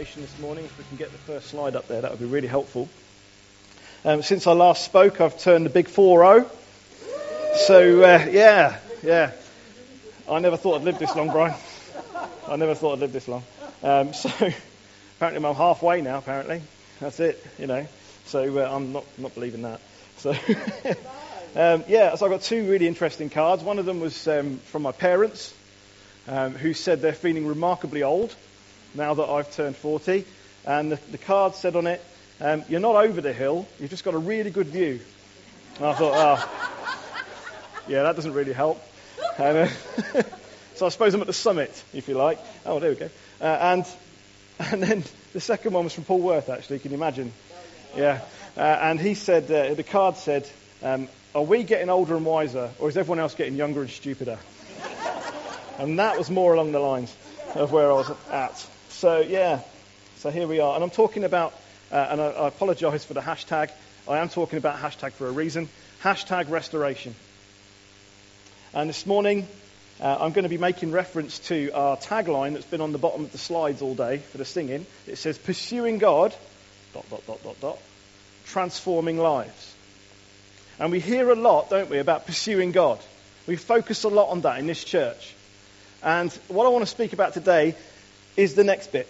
this morning. If we can get the first slide up there, that would be really helpful. Um, since I last spoke, I've turned the big 4 0. So, uh, yeah, yeah. I never thought I'd live this long, Brian. I never thought I'd live this long. Um, so, apparently, I'm halfway now, apparently. That's it, you know. So, uh, I'm not, not believing that. So, um, yeah, so I've got two really interesting cards. One of them was um, from my parents, um, who said they're feeling remarkably old now that I've turned 40. And the, the card said on it, um, You're not over the hill, you've just got a really good view. And I thought, Oh, yeah, that doesn't really help. And, uh, so I suppose I'm at the summit, if you like. Oh, there we go. Uh, and, and then the second one was from Paul Worth, actually. Can you imagine? Yeah. Uh, and he said, uh, the card said, um, Are we getting older and wiser, or is everyone else getting younger and stupider? and that was more along the lines of where I was at. So, yeah. So here we are. And I'm talking about, uh, and I, I apologize for the hashtag. I am talking about hashtag for a reason. Hashtag restoration. And this morning, uh, I'm going to be making reference to our tagline that's been on the bottom of the slides all day for the singing. It says, Pursuing God, dot, dot, dot, dot, dot, transforming lives. And we hear a lot, don't we, about pursuing God. We focus a lot on that in this church. And what I want to speak about today is the next bit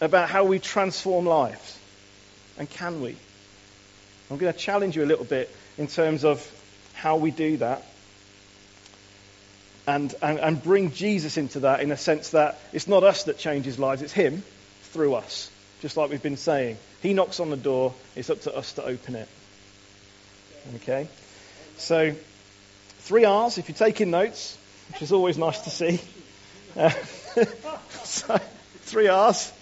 about how we transform lives. And can we? I'm going to challenge you a little bit in terms of how we do that. And, and, and bring Jesus into that in a sense that it's not us that changes lives, it's Him through us. Just like we've been saying. He knocks on the door, it's up to us to open it. Okay? So, three R's if you're taking notes, which is always nice to see. Uh, so, three R's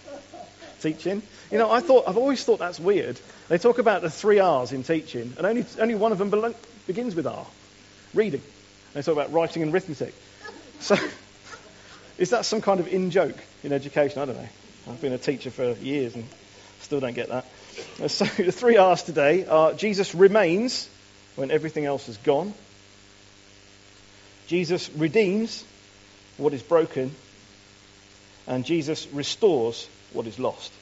teaching. You know, I thought I've always thought that's weird. They talk about the three R's in teaching, and only only one of them be- begins with R, reading. They talk about writing and arithmetic. So, is that some kind of in joke in education? I don't know. I've been a teacher for years and still don't get that. Uh, so the three R's today are Jesus remains when everything else is gone. Jesus redeems what is broken, and Jesus restores what is lost.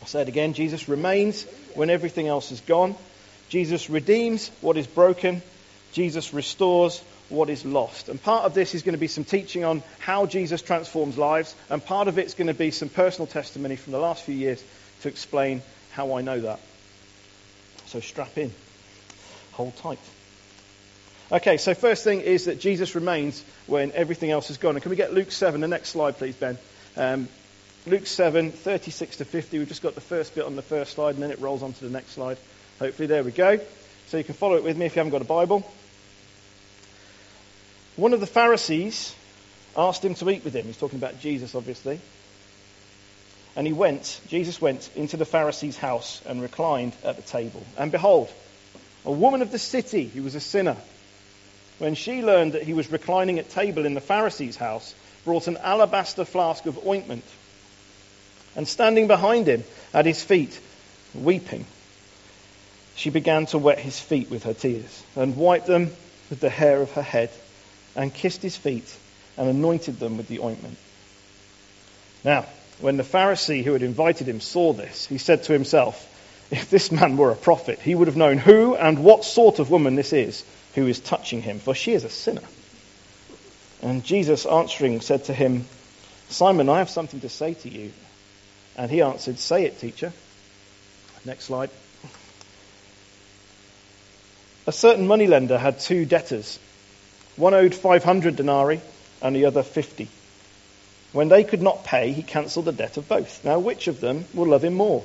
I'll say it again Jesus remains when everything else is gone. Jesus redeems what is broken. Jesus restores what is lost. And part of this is going to be some teaching on how Jesus transforms lives, and part of it's going to be some personal testimony from the last few years to explain how I know that. So strap in, hold tight. Okay, so first thing is that Jesus remains when everything else is gone. And can we get Luke 7, the next slide, please, Ben? Um, Luke 7, 36 to 50. We've just got the first bit on the first slide, and then it rolls on to the next slide. Hopefully, there we go. So you can follow it with me if you haven't got a Bible. One of the Pharisees asked him to eat with him. He's talking about Jesus, obviously. And he went, Jesus went into the Pharisee's house and reclined at the table. And behold, a woman of the city who was a sinner when she learned that he was reclining at table in the Pharisee's house, brought an alabaster flask of ointment. And standing behind him at his feet, weeping, she began to wet his feet with her tears, and wiped them with the hair of her head, and kissed his feet, and anointed them with the ointment. Now, when the Pharisee who had invited him saw this, he said to himself, If this man were a prophet, he would have known who and what sort of woman this is who is touching him, for she is a sinner. And Jesus answering said to him, Simon, I have something to say to you. And he answered, Say it, teacher. Next slide. A certain moneylender had two debtors. One owed 500 denarii and the other 50. When they could not pay, he cancelled the debt of both. Now, which of them will love him more?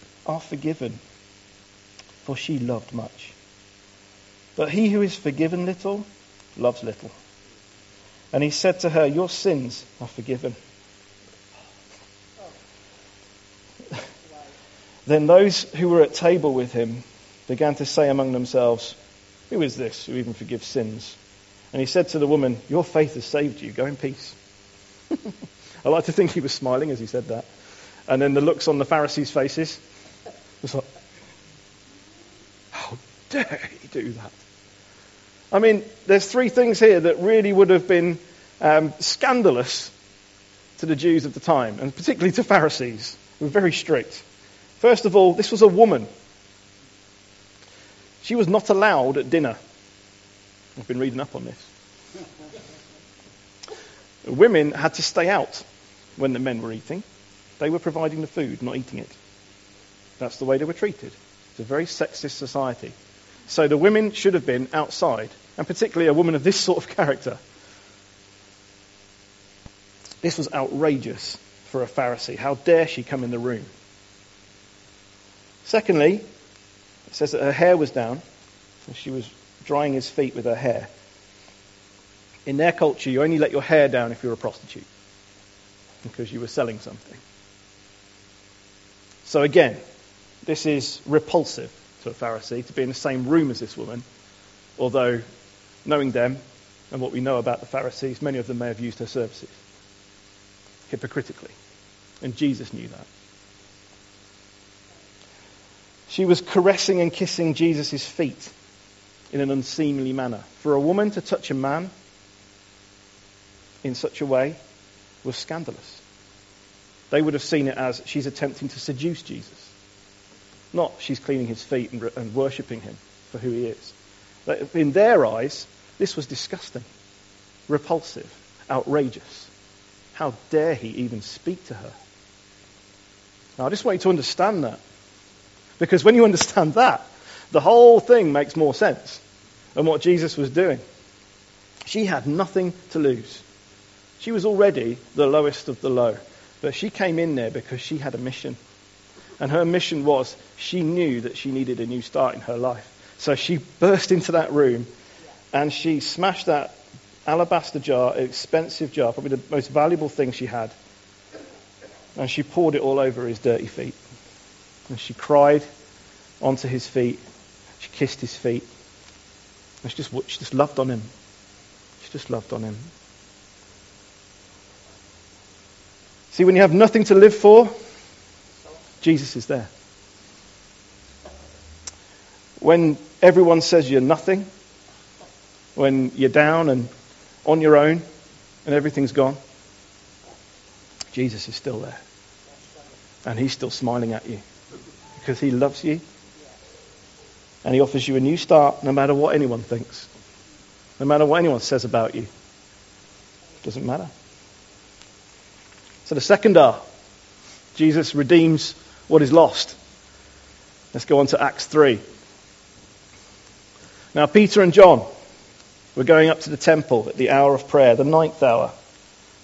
are forgiven, for she loved much. But he who is forgiven little loves little. And he said to her, Your sins are forgiven. Then those who were at table with him began to say among themselves, Who is this who even forgives sins? And he said to the woman, Your faith has saved you. Go in peace. I like to think he was smiling as he said that. And then the looks on the Pharisees' faces was like, He do that? I mean, there's three things here that really would have been um, scandalous to the Jews of the time, and particularly to Pharisees, who were very strict. First of all, this was a woman. She was not allowed at dinner. I've been reading up on this. Women had to stay out when the men were eating. They were providing the food, not eating it. That's the way they were treated. It's a very sexist society. So the women should have been outside, and particularly a woman of this sort of character. This was outrageous for a Pharisee. How dare she come in the room? Secondly, it says that her hair was down, and she was drying his feet with her hair. In their culture, you only let your hair down if you're a prostitute, because you were selling something. So again, this is repulsive to a Pharisee to be in the same room as this woman, although knowing them and what we know about the Pharisees, many of them may have used her services hypocritically. And Jesus knew that. She was caressing and kissing Jesus' feet in an unseemly manner. For a woman to touch a man in such a way was scandalous. They would have seen it as she's attempting to seduce Jesus, not she's cleaning his feet and, and worshipping him for who he is. In their eyes, this was disgusting, repulsive, outrageous. How dare he even speak to her? Now, I just want you to understand that. Because when you understand that, the whole thing makes more sense than what Jesus was doing. She had nothing to lose. She was already the lowest of the low. But she came in there because she had a mission. And her mission was she knew that she needed a new start in her life. So she burst into that room and she smashed that alabaster jar, expensive jar, probably the most valuable thing she had. And she poured it all over his dirty feet. And she cried onto his feet. She kissed his feet. And she just, she just loved on him. She just loved on him. See, when you have nothing to live for, Jesus is there. When everyone says you're nothing, when you're down and on your own and everything's gone, Jesus is still there. And he's still smiling at you because he loves you. And he offers you a new start no matter what anyone thinks, no matter what anyone says about you. It doesn't matter. So the second R, Jesus redeems what is lost. Let's go on to Acts 3. Now, Peter and John were going up to the temple at the hour of prayer, the ninth hour.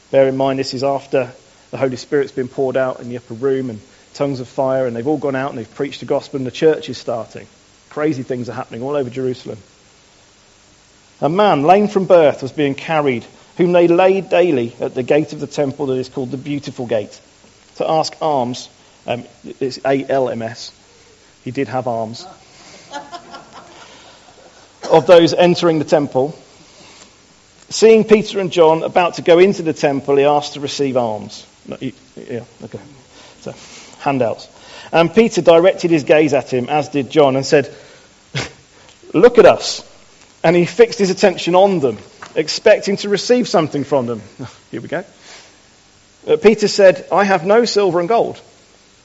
Bear in mind, this is after the Holy Spirit's been poured out in the upper room and tongues of fire, and they've all gone out and they've preached the gospel, and the church is starting. Crazy things are happening all over Jerusalem. A man, lame from birth, was being carried, whom they laid daily at the gate of the temple that is called the Beautiful Gate, to ask alms. Um, it's A L M S. He did have arms. of those entering the temple. Seeing Peter and John about to go into the temple, he asked to receive alms. No, yeah, okay. So, handouts. And Peter directed his gaze at him, as did John, and said, Look at us. And he fixed his attention on them, expecting to receive something from them. Here we go. Uh, Peter said, I have no silver and gold,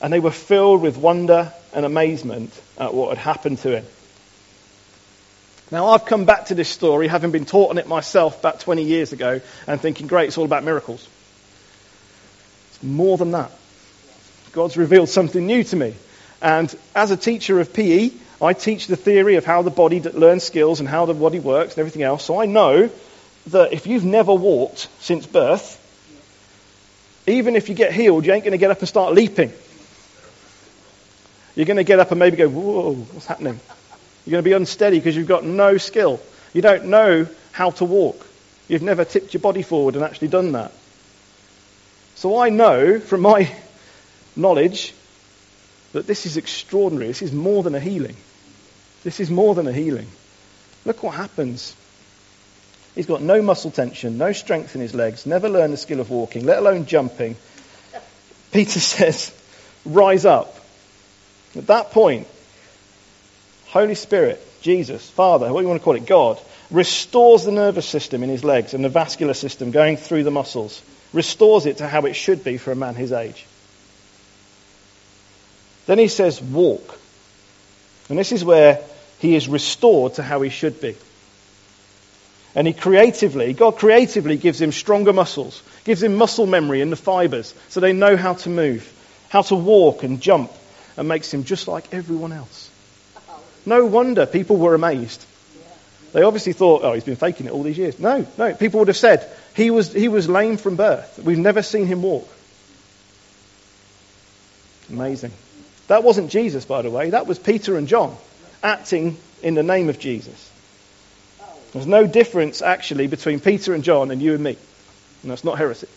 And they were filled with wonder and amazement at what had happened to him. Now, I've come back to this story having been taught on it myself about 20 years ago and thinking, great, it's all about miracles. It's more than that. God's revealed something new to me. And as a teacher of PE, I teach the theory of how the body learns skills and how the body works and everything else. So I know that if you've never walked since birth, even if you get healed, you ain't going to get up and start leaping. You're going to get up and maybe go, whoa, what's happening? You're going to be unsteady because you've got no skill. You don't know how to walk. You've never tipped your body forward and actually done that. So I know from my knowledge that this is extraordinary. This is more than a healing. This is more than a healing. Look what happens. He's got no muscle tension, no strength in his legs, never learned the skill of walking, let alone jumping. Peter says, Rise up. At that point, Holy Spirit, Jesus, Father, what you want to call it, God, restores the nervous system in his legs and the vascular system going through the muscles, restores it to how it should be for a man his age. Then he says, walk. And this is where he is restored to how he should be. And he creatively, God creatively gives him stronger muscles, gives him muscle memory in the fibers so they know how to move, how to walk and jump, and makes him just like everyone else. No wonder people were amazed. They obviously thought, oh, he's been faking it all these years. No, no. People would have said, he was, he was lame from birth. We've never seen him walk. Amazing. That wasn't Jesus, by the way. That was Peter and John acting in the name of Jesus. There's no difference, actually, between Peter and John and you and me. And that's not heresy.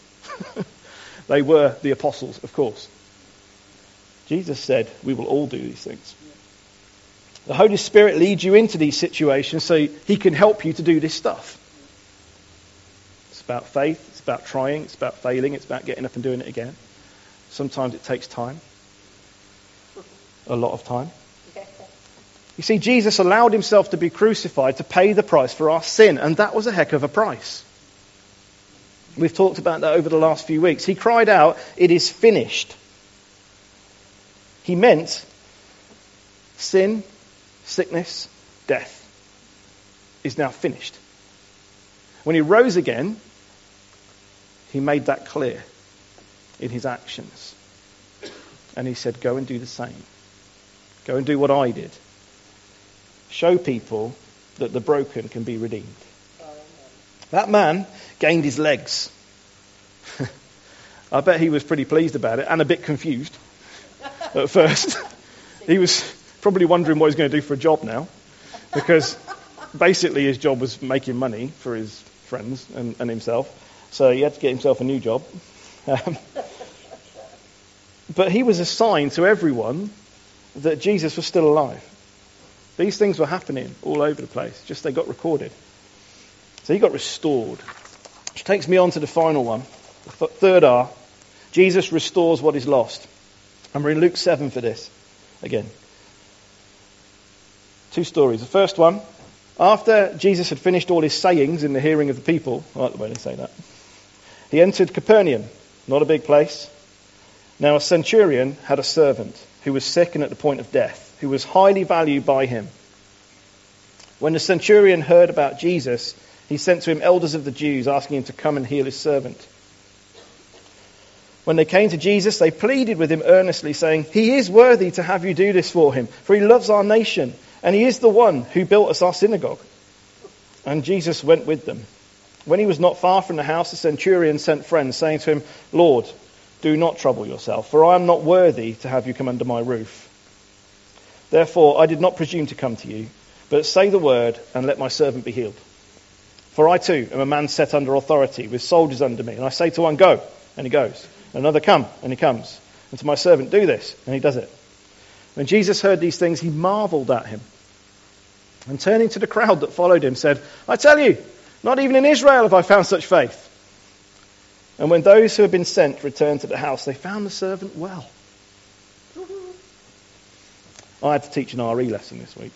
they were the apostles, of course. Jesus said, We will all do these things. The Holy Spirit leads you into these situations so He can help you to do this stuff. It's about faith, it's about trying, it's about failing, it's about getting up and doing it again. Sometimes it takes time, a lot of time. You see, Jesus allowed himself to be crucified to pay the price for our sin, and that was a heck of a price. We've talked about that over the last few weeks. He cried out, It is finished. He meant sin, sickness, death is now finished. When he rose again, he made that clear in his actions. And he said, Go and do the same. Go and do what I did. Show people that the broken can be redeemed. That man gained his legs. I bet he was pretty pleased about it and a bit confused at first. he was probably wondering what he's going to do for a job now, because basically his job was making money for his friends and, and himself. So he had to get himself a new job. Um, but he was a sign to everyone that Jesus was still alive. These things were happening all over the place, just they got recorded. So he got restored. Which takes me on to the final one, the third R. Jesus restores what is lost. And we're in Luke 7 for this again. Two stories. The first one, after Jesus had finished all his sayings in the hearing of the people, I like the way they say that, he entered Capernaum, not a big place. Now a centurion had a servant who was sick and at the point of death, who was highly valued by him. When the centurion heard about Jesus, he sent to him elders of the Jews, asking him to come and heal his servant. When they came to Jesus, they pleaded with him earnestly, saying, He is worthy to have you do this for him, for he loves our nation, and he is the one who built us our synagogue. And Jesus went with them. When he was not far from the house, the centurion sent friends, saying to him, Lord, do not trouble yourself, for I am not worthy to have you come under my roof. Therefore, I did not presume to come to you, but say the word, and let my servant be healed. For I too am a man set under authority, with soldiers under me, and I say to one, Go, and he goes Another, come, and he comes. And to my servant, do this, and he does it. When Jesus heard these things, he marveled at him. And turning to the crowd that followed him, said, I tell you, not even in Israel have I found such faith. And when those who had been sent returned to the house, they found the servant well. I had to teach an RE lesson this week.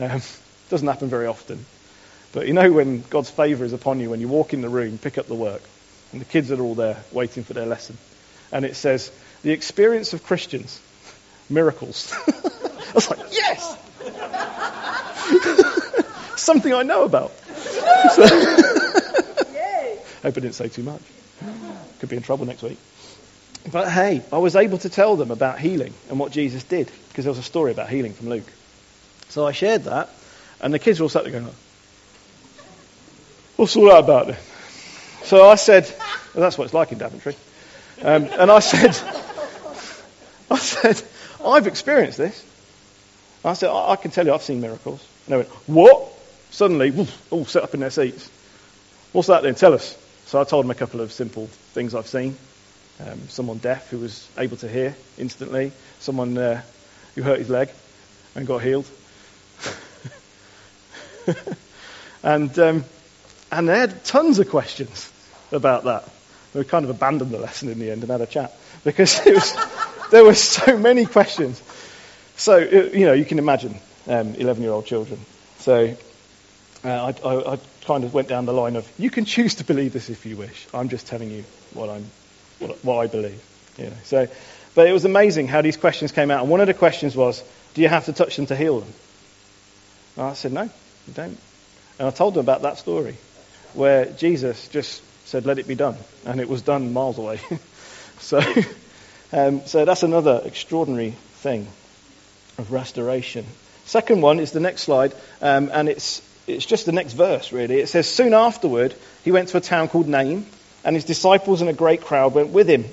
Um, doesn't happen very often. But you know when God's favour is upon you, when you walk in the room, pick up the work, and the kids are all there waiting for their lesson. And it says, the experience of Christians, miracles. I was like, yes! Something I know about. So, hope I didn't say too much. Could be in trouble next week. But hey, I was able to tell them about healing and what Jesus did because there was a story about healing from Luke. So I shared that, and the kids were all sat there going, What's all that about then? So I said, well, That's what it's like in Daventry. Um, and I said, I said, I've experienced this. I said, I, I can tell you I've seen miracles. And they went, What? Suddenly, all set up in their seats. What's that then? Tell us. So I told them a couple of simple things I've seen. Um, someone deaf who was able to hear instantly. Someone uh, who hurt his leg and got healed. and, um, and they had tons of questions about that. We kind of abandoned the lesson in the end and had a chat because was, there were so many questions. So, you know, you can imagine um, 11 year old children. So uh, I, I, I, kind of went down the line of, you can choose to believe this if you wish. I'm just telling you what, I'm, what, what I believe. You know. so, but it was amazing how these questions came out. And one of the questions was, do you have to touch them to heal them? And I said, no, you don't. And I told them about that story where Jesus just said, let it be done. And it was done miles away. so, um, so that's another extraordinary thing of restoration. Second one is the next slide, um, and it's, it's just the next verse, really. It says, Soon afterward, he went to a town called Nain, and his disciples and a great crowd went with him. So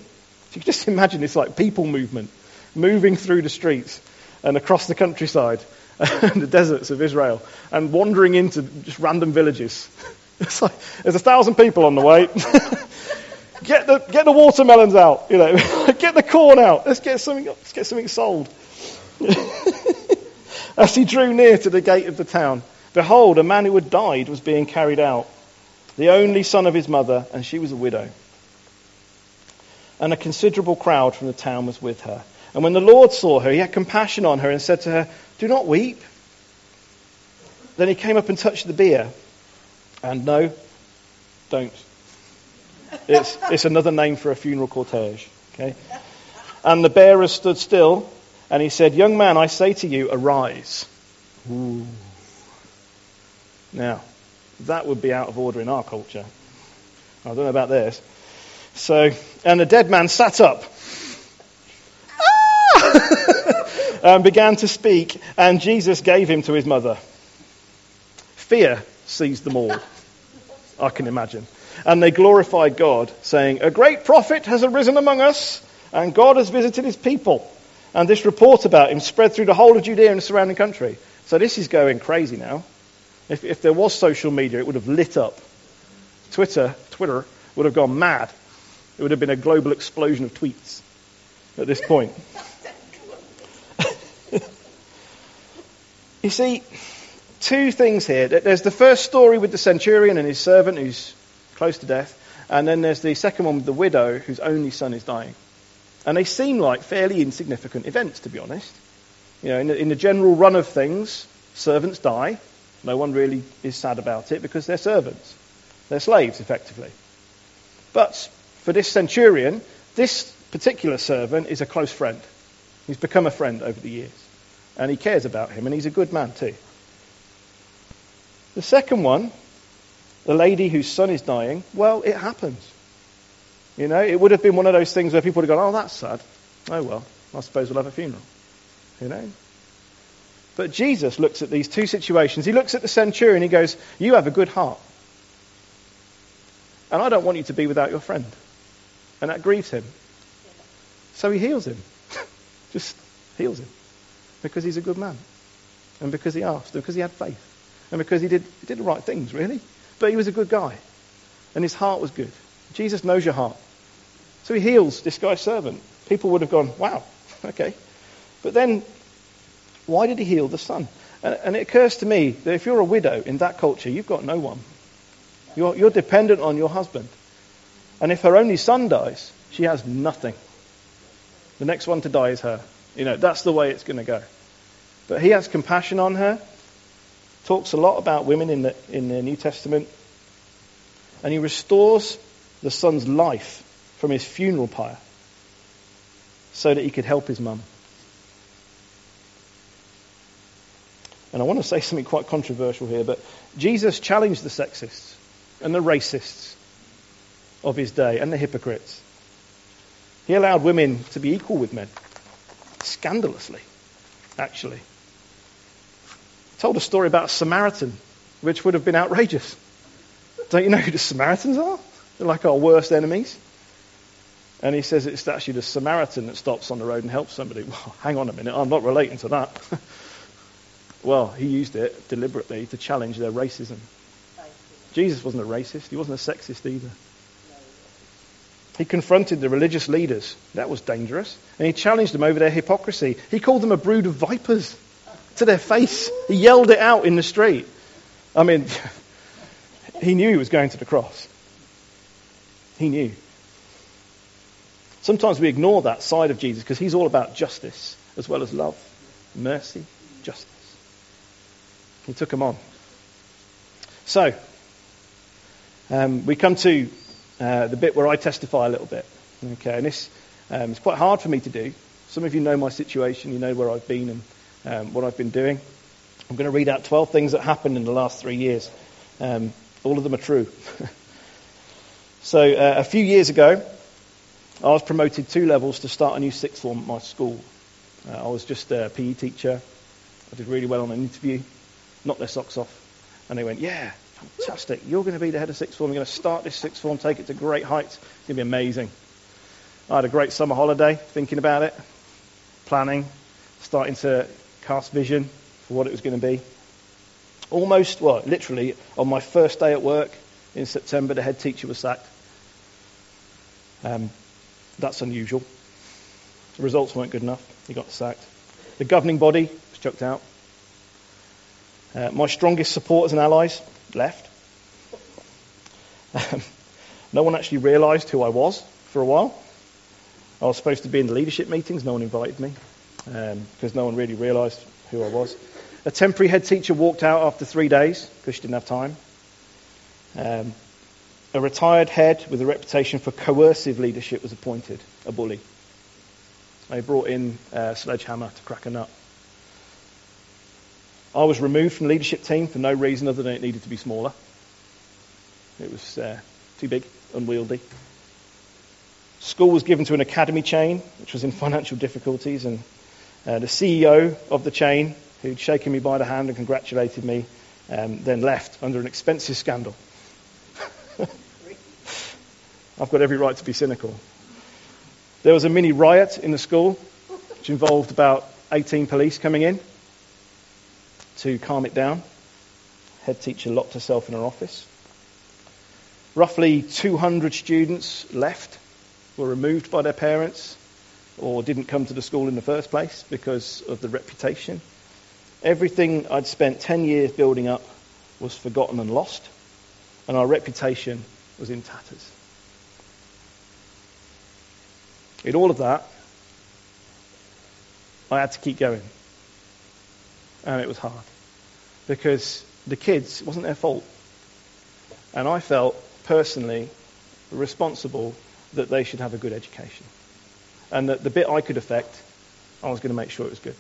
you can just imagine this like people movement, moving through the streets and across the countryside and the deserts of Israel, and wandering into just random villages. It's like, there's a thousand people on the way. get the get the watermelons out, you know. get the corn out. Let's get something. Let's get something sold. As he drew near to the gate of the town, behold, a man who had died was being carried out, the only son of his mother, and she was a widow. And a considerable crowd from the town was with her. And when the Lord saw her, he had compassion on her and said to her, Do not weep. Then he came up and touched the bier. And no, don't. It's, it's another name for a funeral cortege. Okay? And the bearers stood still and he said, Young man, I say to you, arise. Ooh. Now, that would be out of order in our culture. I don't know about this. So, and the dead man sat up ah! and began to speak, and Jesus gave him to his mother. Fear seized them all, I can imagine. And they glorified God, saying, A great prophet has arisen among us, and God has visited his people. And this report about him spread through the whole of Judea and the surrounding country. So this is going crazy now. If, if there was social media, it would have lit up. Twitter, Twitter would have gone mad. It would have been a global explosion of tweets at this point. you see, two things here. There's the first story with the centurion and his servant who's close to death, and then there's the second one with the widow whose only son is dying. And they seem like fairly insignificant events, to be honest. You know, in the, in the general run of things, servants die. No one really is sad about it because they're servants. They're slaves, effectively. But for this centurion, this particular servant is a close friend. He's become a friend over the years. And he cares about him, and he's a good man too. The second one, the lady whose son is dying, well, it happens. You know, it would have been one of those things where people would have gone, oh, that's sad. Oh, well, I suppose we'll have a funeral. You know? But Jesus looks at these two situations. He looks at the centurion, he goes, You have a good heart. And I don't want you to be without your friend. And that grieves him. So he heals him. Just heals him. Because he's a good man. And because he asked. Because he had faith. And because he did, he did the right things, really. But he was a good guy. And his heart was good. Jesus knows your heart. So he heals this guy's servant. People would have gone, wow, okay. But then, why did he heal the son? And, and it occurs to me that if you're a widow in that culture, you've got no one. You're, you're dependent on your husband. And if her only son dies, she has nothing. The next one to die is her. You know, that's the way it's going to go. But he has compassion on her. Talks a lot about women in the, in the New Testament. And he restores the son's life from his funeral pyre so that he could help his mum. And I want to say something quite controversial here, but Jesus challenged the sexists and the racists of his day and the hypocrites. He allowed women to be equal with men. Scandalously, actually. Told a story about a Samaritan, which would have been outrageous. Don't you know who the Samaritans are? They're like our worst enemies. And he says it's actually the Samaritan that stops on the road and helps somebody. Well, hang on a minute, I'm not relating to that. well, he used it deliberately to challenge their racism. Jesus wasn't a racist, he wasn't a sexist either. He confronted the religious leaders. That was dangerous. And he challenged them over their hypocrisy. He called them a brood of vipers to their face. He yelled it out in the street. I mean, he knew he was going to the cross. He knew. Sometimes we ignore that side of Jesus because he's all about justice as well as love, mercy, justice. He took them on. So, um, we come to uh, the bit where I testify a little bit. Okay, and this um, it's quite hard for me to do. Some of you know my situation, you know where I've been and um, what I've been doing. I'm going to read out 12 things that happened in the last three years. Um, all of them are true. so, uh, a few years ago, I was promoted two levels to start a new sixth form at my school. Uh, I was just a PE teacher. I did really well on an interview, knocked their socks off, and they went, "Yeah, fantastic! You're going to be the head of sixth form. You're going to start this sixth form, take it to great heights. It's going to be amazing." I had a great summer holiday, thinking about it, planning, starting to cast vision for what it was going to be. Almost, well, literally, on my first day at work in September, the head teacher was sacked. Um, that's unusual. The results weren't good enough. He got sacked. The governing body was chucked out. Uh, my strongest supporters and allies left. Um, no one actually realised who I was for a while. I was supposed to be in the leadership meetings. No one invited me because um, no one really realised who I was. A temporary head teacher walked out after three days because she didn't have time. Um, a retired head with a reputation for coercive leadership was appointed, a bully. They brought in a sledgehammer to crack a nut. I was removed from the leadership team for no reason other than it needed to be smaller. It was uh, too big, unwieldy. School was given to an academy chain, which was in financial difficulties, and uh, the CEO of the chain, who'd shaken me by the hand and congratulated me, um, then left under an expensive scandal. I've got every right to be cynical. There was a mini riot in the school, which involved about 18 police coming in to calm it down. Head teacher locked herself in her office. Roughly 200 students left, were removed by their parents, or didn't come to the school in the first place because of the reputation. Everything I'd spent 10 years building up was forgotten and lost, and our reputation was in tatters. In all of that, I had to keep going. And it was hard. Because the kids, it wasn't their fault. And I felt personally responsible that they should have a good education. And that the bit I could affect, I was going to make sure it was good.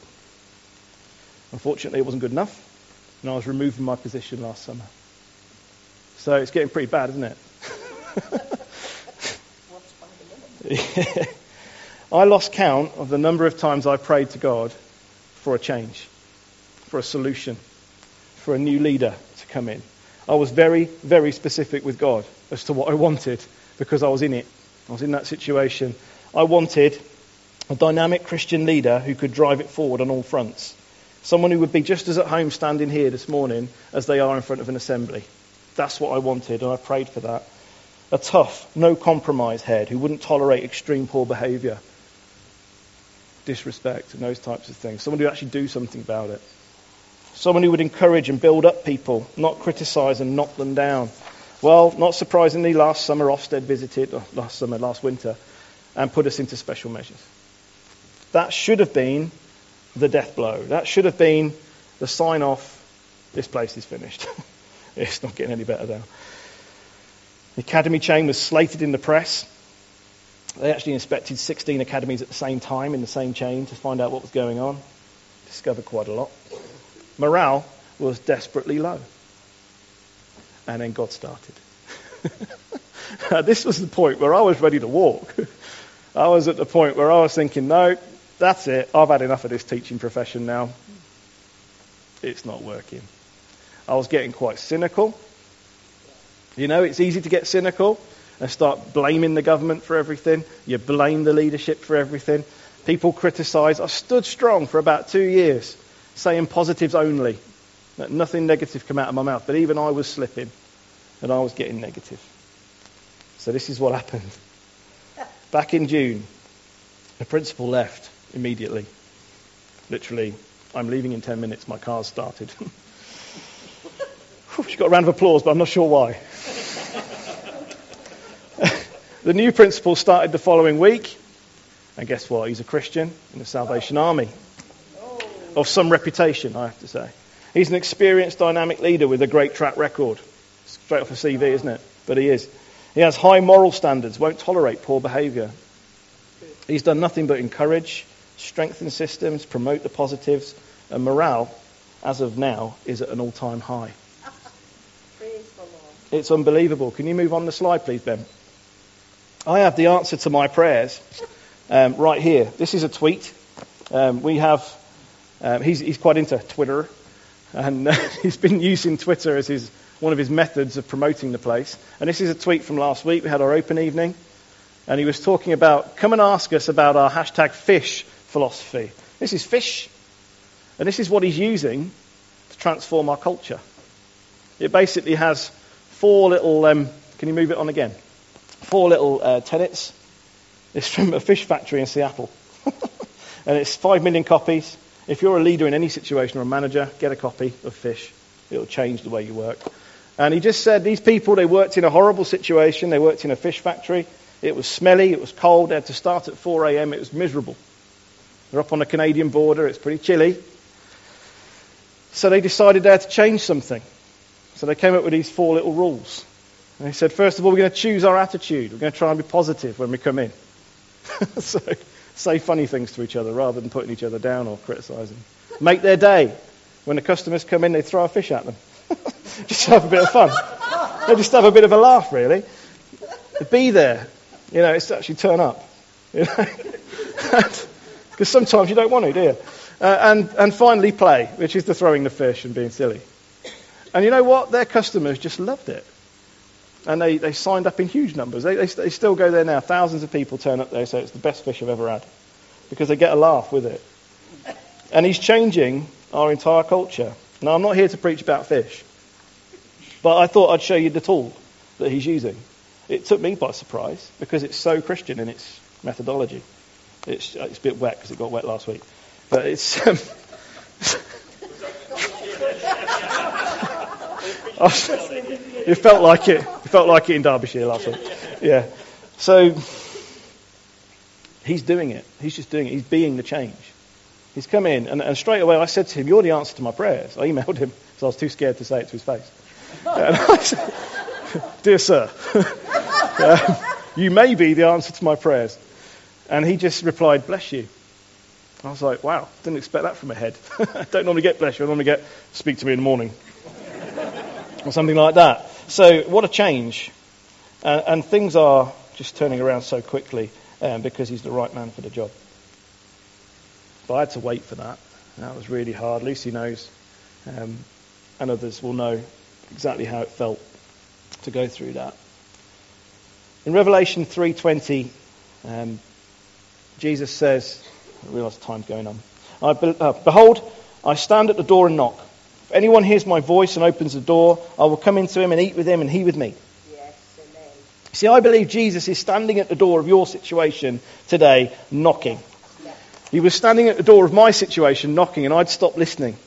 Unfortunately, it wasn't good enough. And I was removed from my position last summer. So it's getting pretty bad, isn't it? I lost count of the number of times I prayed to God for a change, for a solution, for a new leader to come in. I was very, very specific with God as to what I wanted because I was in it. I was in that situation. I wanted a dynamic Christian leader who could drive it forward on all fronts. Someone who would be just as at home standing here this morning as they are in front of an assembly. That's what I wanted, and I prayed for that. A tough, no compromise head who wouldn't tolerate extreme poor behaviour disrespect and those types of things. Someone who would actually do something about it. Someone who would encourage and build up people, not criticize and knock them down. Well, not surprisingly, last summer Ofsted visited, oh, last summer, last winter, and put us into special measures. That should have been the death blow. That should have been the sign off this place is finished. it's not getting any better now. The academy chain was slated in the press they actually inspected 16 academies at the same time in the same chain to find out what was going on. Discovered quite a lot. Morale was desperately low. And then God started. this was the point where I was ready to walk. I was at the point where I was thinking, no, that's it. I've had enough of this teaching profession now. It's not working. I was getting quite cynical. You know, it's easy to get cynical and start blaming the government for everything. You blame the leadership for everything. People criticize. I stood strong for about two years, saying positives only. That nothing negative come out of my mouth. But even I was slipping, and I was getting negative. So this is what happened. Back in June, the principal left immediately. Literally, I'm leaving in 10 minutes. My car's started. she got a round of applause, but I'm not sure why. the new principal started the following week. And guess what? He's a Christian in the Salvation Army. Of some reputation, I have to say. He's an experienced, dynamic leader with a great track record. Straight off a CV, isn't it? But he is. He has high moral standards, won't tolerate poor behaviour. He's done nothing but encourage, strengthen systems, promote the positives, and morale, as of now, is at an all time high. It's unbelievable. Can you move on the slide, please, Ben? I have the answer to my prayers um, right here. This is a tweet. Um, we have, um, he's, he's, quite into Twitter, and uh, he's been using Twitter as his, one of his methods of promoting the place. And this is a tweet from last week. We had our open evening, and he was talking about, come and ask us about our hashtag fish philosophy. This is fish, and this is what he's using to transform our culture. It basically has four little, um, can you move it on again? Four little uh, tenets. It's from a fish factory in Seattle. and it's five million copies. If you're a leader in any situation or a manager, get a copy of Fish. It'll change the way you work. And he just said these people, they worked in a horrible situation. They worked in a fish factory. It was smelly. It was cold. They had to start at 4 a.m. It was miserable. They're up on the Canadian border. It's pretty chilly. So they decided they had to change something. So they came up with these four little rules. And they said, first of all, we're going to choose our attitude. We're going to try and be positive when we come in. so say funny things to each other rather than putting each other down or criticizing. Make their day. When the customers come in, they throw a fish at them. just have a bit of fun. They just have a bit of a laugh, really. Be there. You know, it's to actually turn up. You know? Because sometimes you don't want to, do you? Uh, and, and finally, play, which is the throwing the fish and being silly. And you know what? Their customers just loved it. And they, they signed up in huge numbers. They, they, they still go there now. Thousands of people turn up there, so it's the best fish I've ever had. Because they get a laugh with it. And he's changing our entire culture. Now, I'm not here to preach about fish. But I thought I'd show you the tool that he's using. It took me by surprise because it's so Christian in its methodology. It's, it's a bit wet because it got wet last week. But it's. Um, it felt like it. It felt like it in Derbyshire last week. Yeah. So he's doing it. He's just doing it. He's being the change. He's come in, and, and straight away I said to him, You're the answer to my prayers. I emailed him because I was too scared to say it to his face. Said, Dear sir, uh, you may be the answer to my prayers. And he just replied, Bless you. I was like, Wow, didn't expect that from a head. I don't normally get bless you, I normally get speak to me in the morning or something like that. So, what a change. Uh, and things are just turning around so quickly um, because he's the right man for the job. But I had to wait for that. That was really hard. Lucy knows, um, and others will know exactly how it felt to go through that. In Revelation 3:20, um, Jesus says, "I realise time's going on. I be, uh, Behold, I stand at the door and knock. If anyone hears my voice and opens the door, I will come into him and eat with him, and he with me." Yes, amen. See, I believe Jesus is standing at the door of your situation today, knocking. He was standing at the door of my situation, knocking, and I'd stopped listening.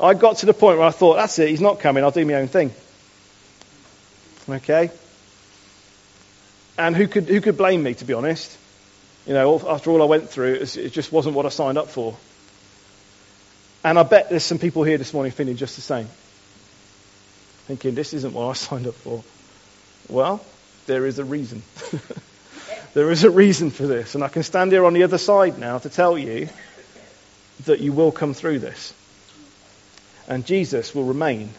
I got to the point where I thought, that's it, he's not coming, I'll do my own thing. Okay? And who could, who could blame me, to be honest? You know, after all I went through, it just wasn't what I signed up for. And I bet there's some people here this morning feeling just the same. Thinking, this isn't what I signed up for. Well, there is a reason. there is a reason for this. And I can stand here on the other side now to tell you that you will come through this. And Jesus will remain.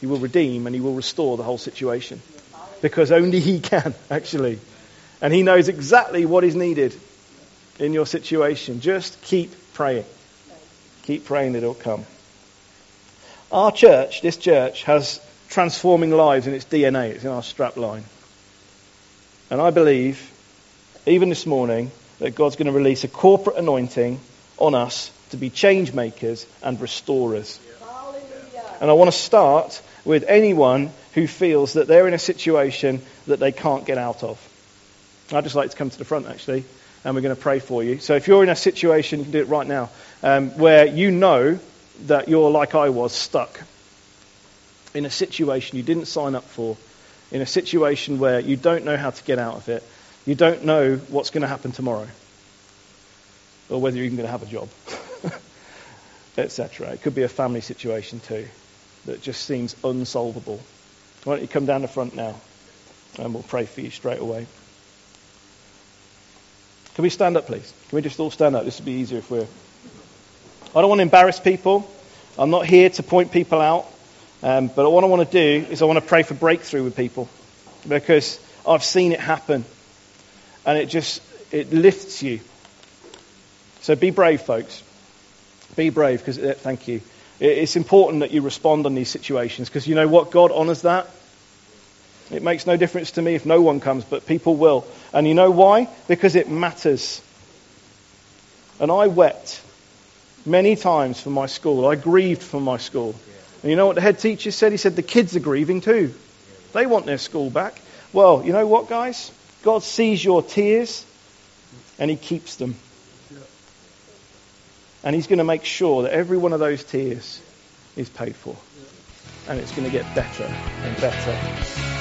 He will redeem and he will restore the whole situation. Because only he can, actually. And He knows exactly what is needed in your situation. Just keep praying. Keep praying it'll come. Our church, this church, has transforming lives in its DNA. It's in our strap line. And I believe, even this morning, that God's going to release a corporate anointing on us to be change makers and restorers. And I want to start with anyone who feels that they're in a situation that they can't get out of. I'd just like to come to the front, actually, and we're going to pray for you. So if you're in a situation, you can do it right now, um, where you know that you're like I was, stuck in a situation you didn't sign up for, in a situation where you don't know how to get out of it, you don't know what's going to happen tomorrow, or whether you're even going to have a job, etc. It could be a family situation too that just seems unsolvable. Why don't you come down the front now, and we'll pray for you straight away. Can we stand up, please? Can we just all stand up? This would be easier if we're. I don't want to embarrass people. I'm not here to point people out. Um, but what I want to do is I want to pray for breakthrough with people because I've seen it happen, and it just it lifts you. So be brave, folks. Be brave because uh, thank you. It's important that you respond on these situations because you know what? God honors that. It makes no difference to me if no one comes, but people will. And you know why? Because it matters. And I wept many times for my school. I grieved for my school. And you know what the head teacher said? He said, the kids are grieving too. They want their school back. Well, you know what, guys? God sees your tears and he keeps them. And he's going to make sure that every one of those tears is paid for. And it's going to get better and better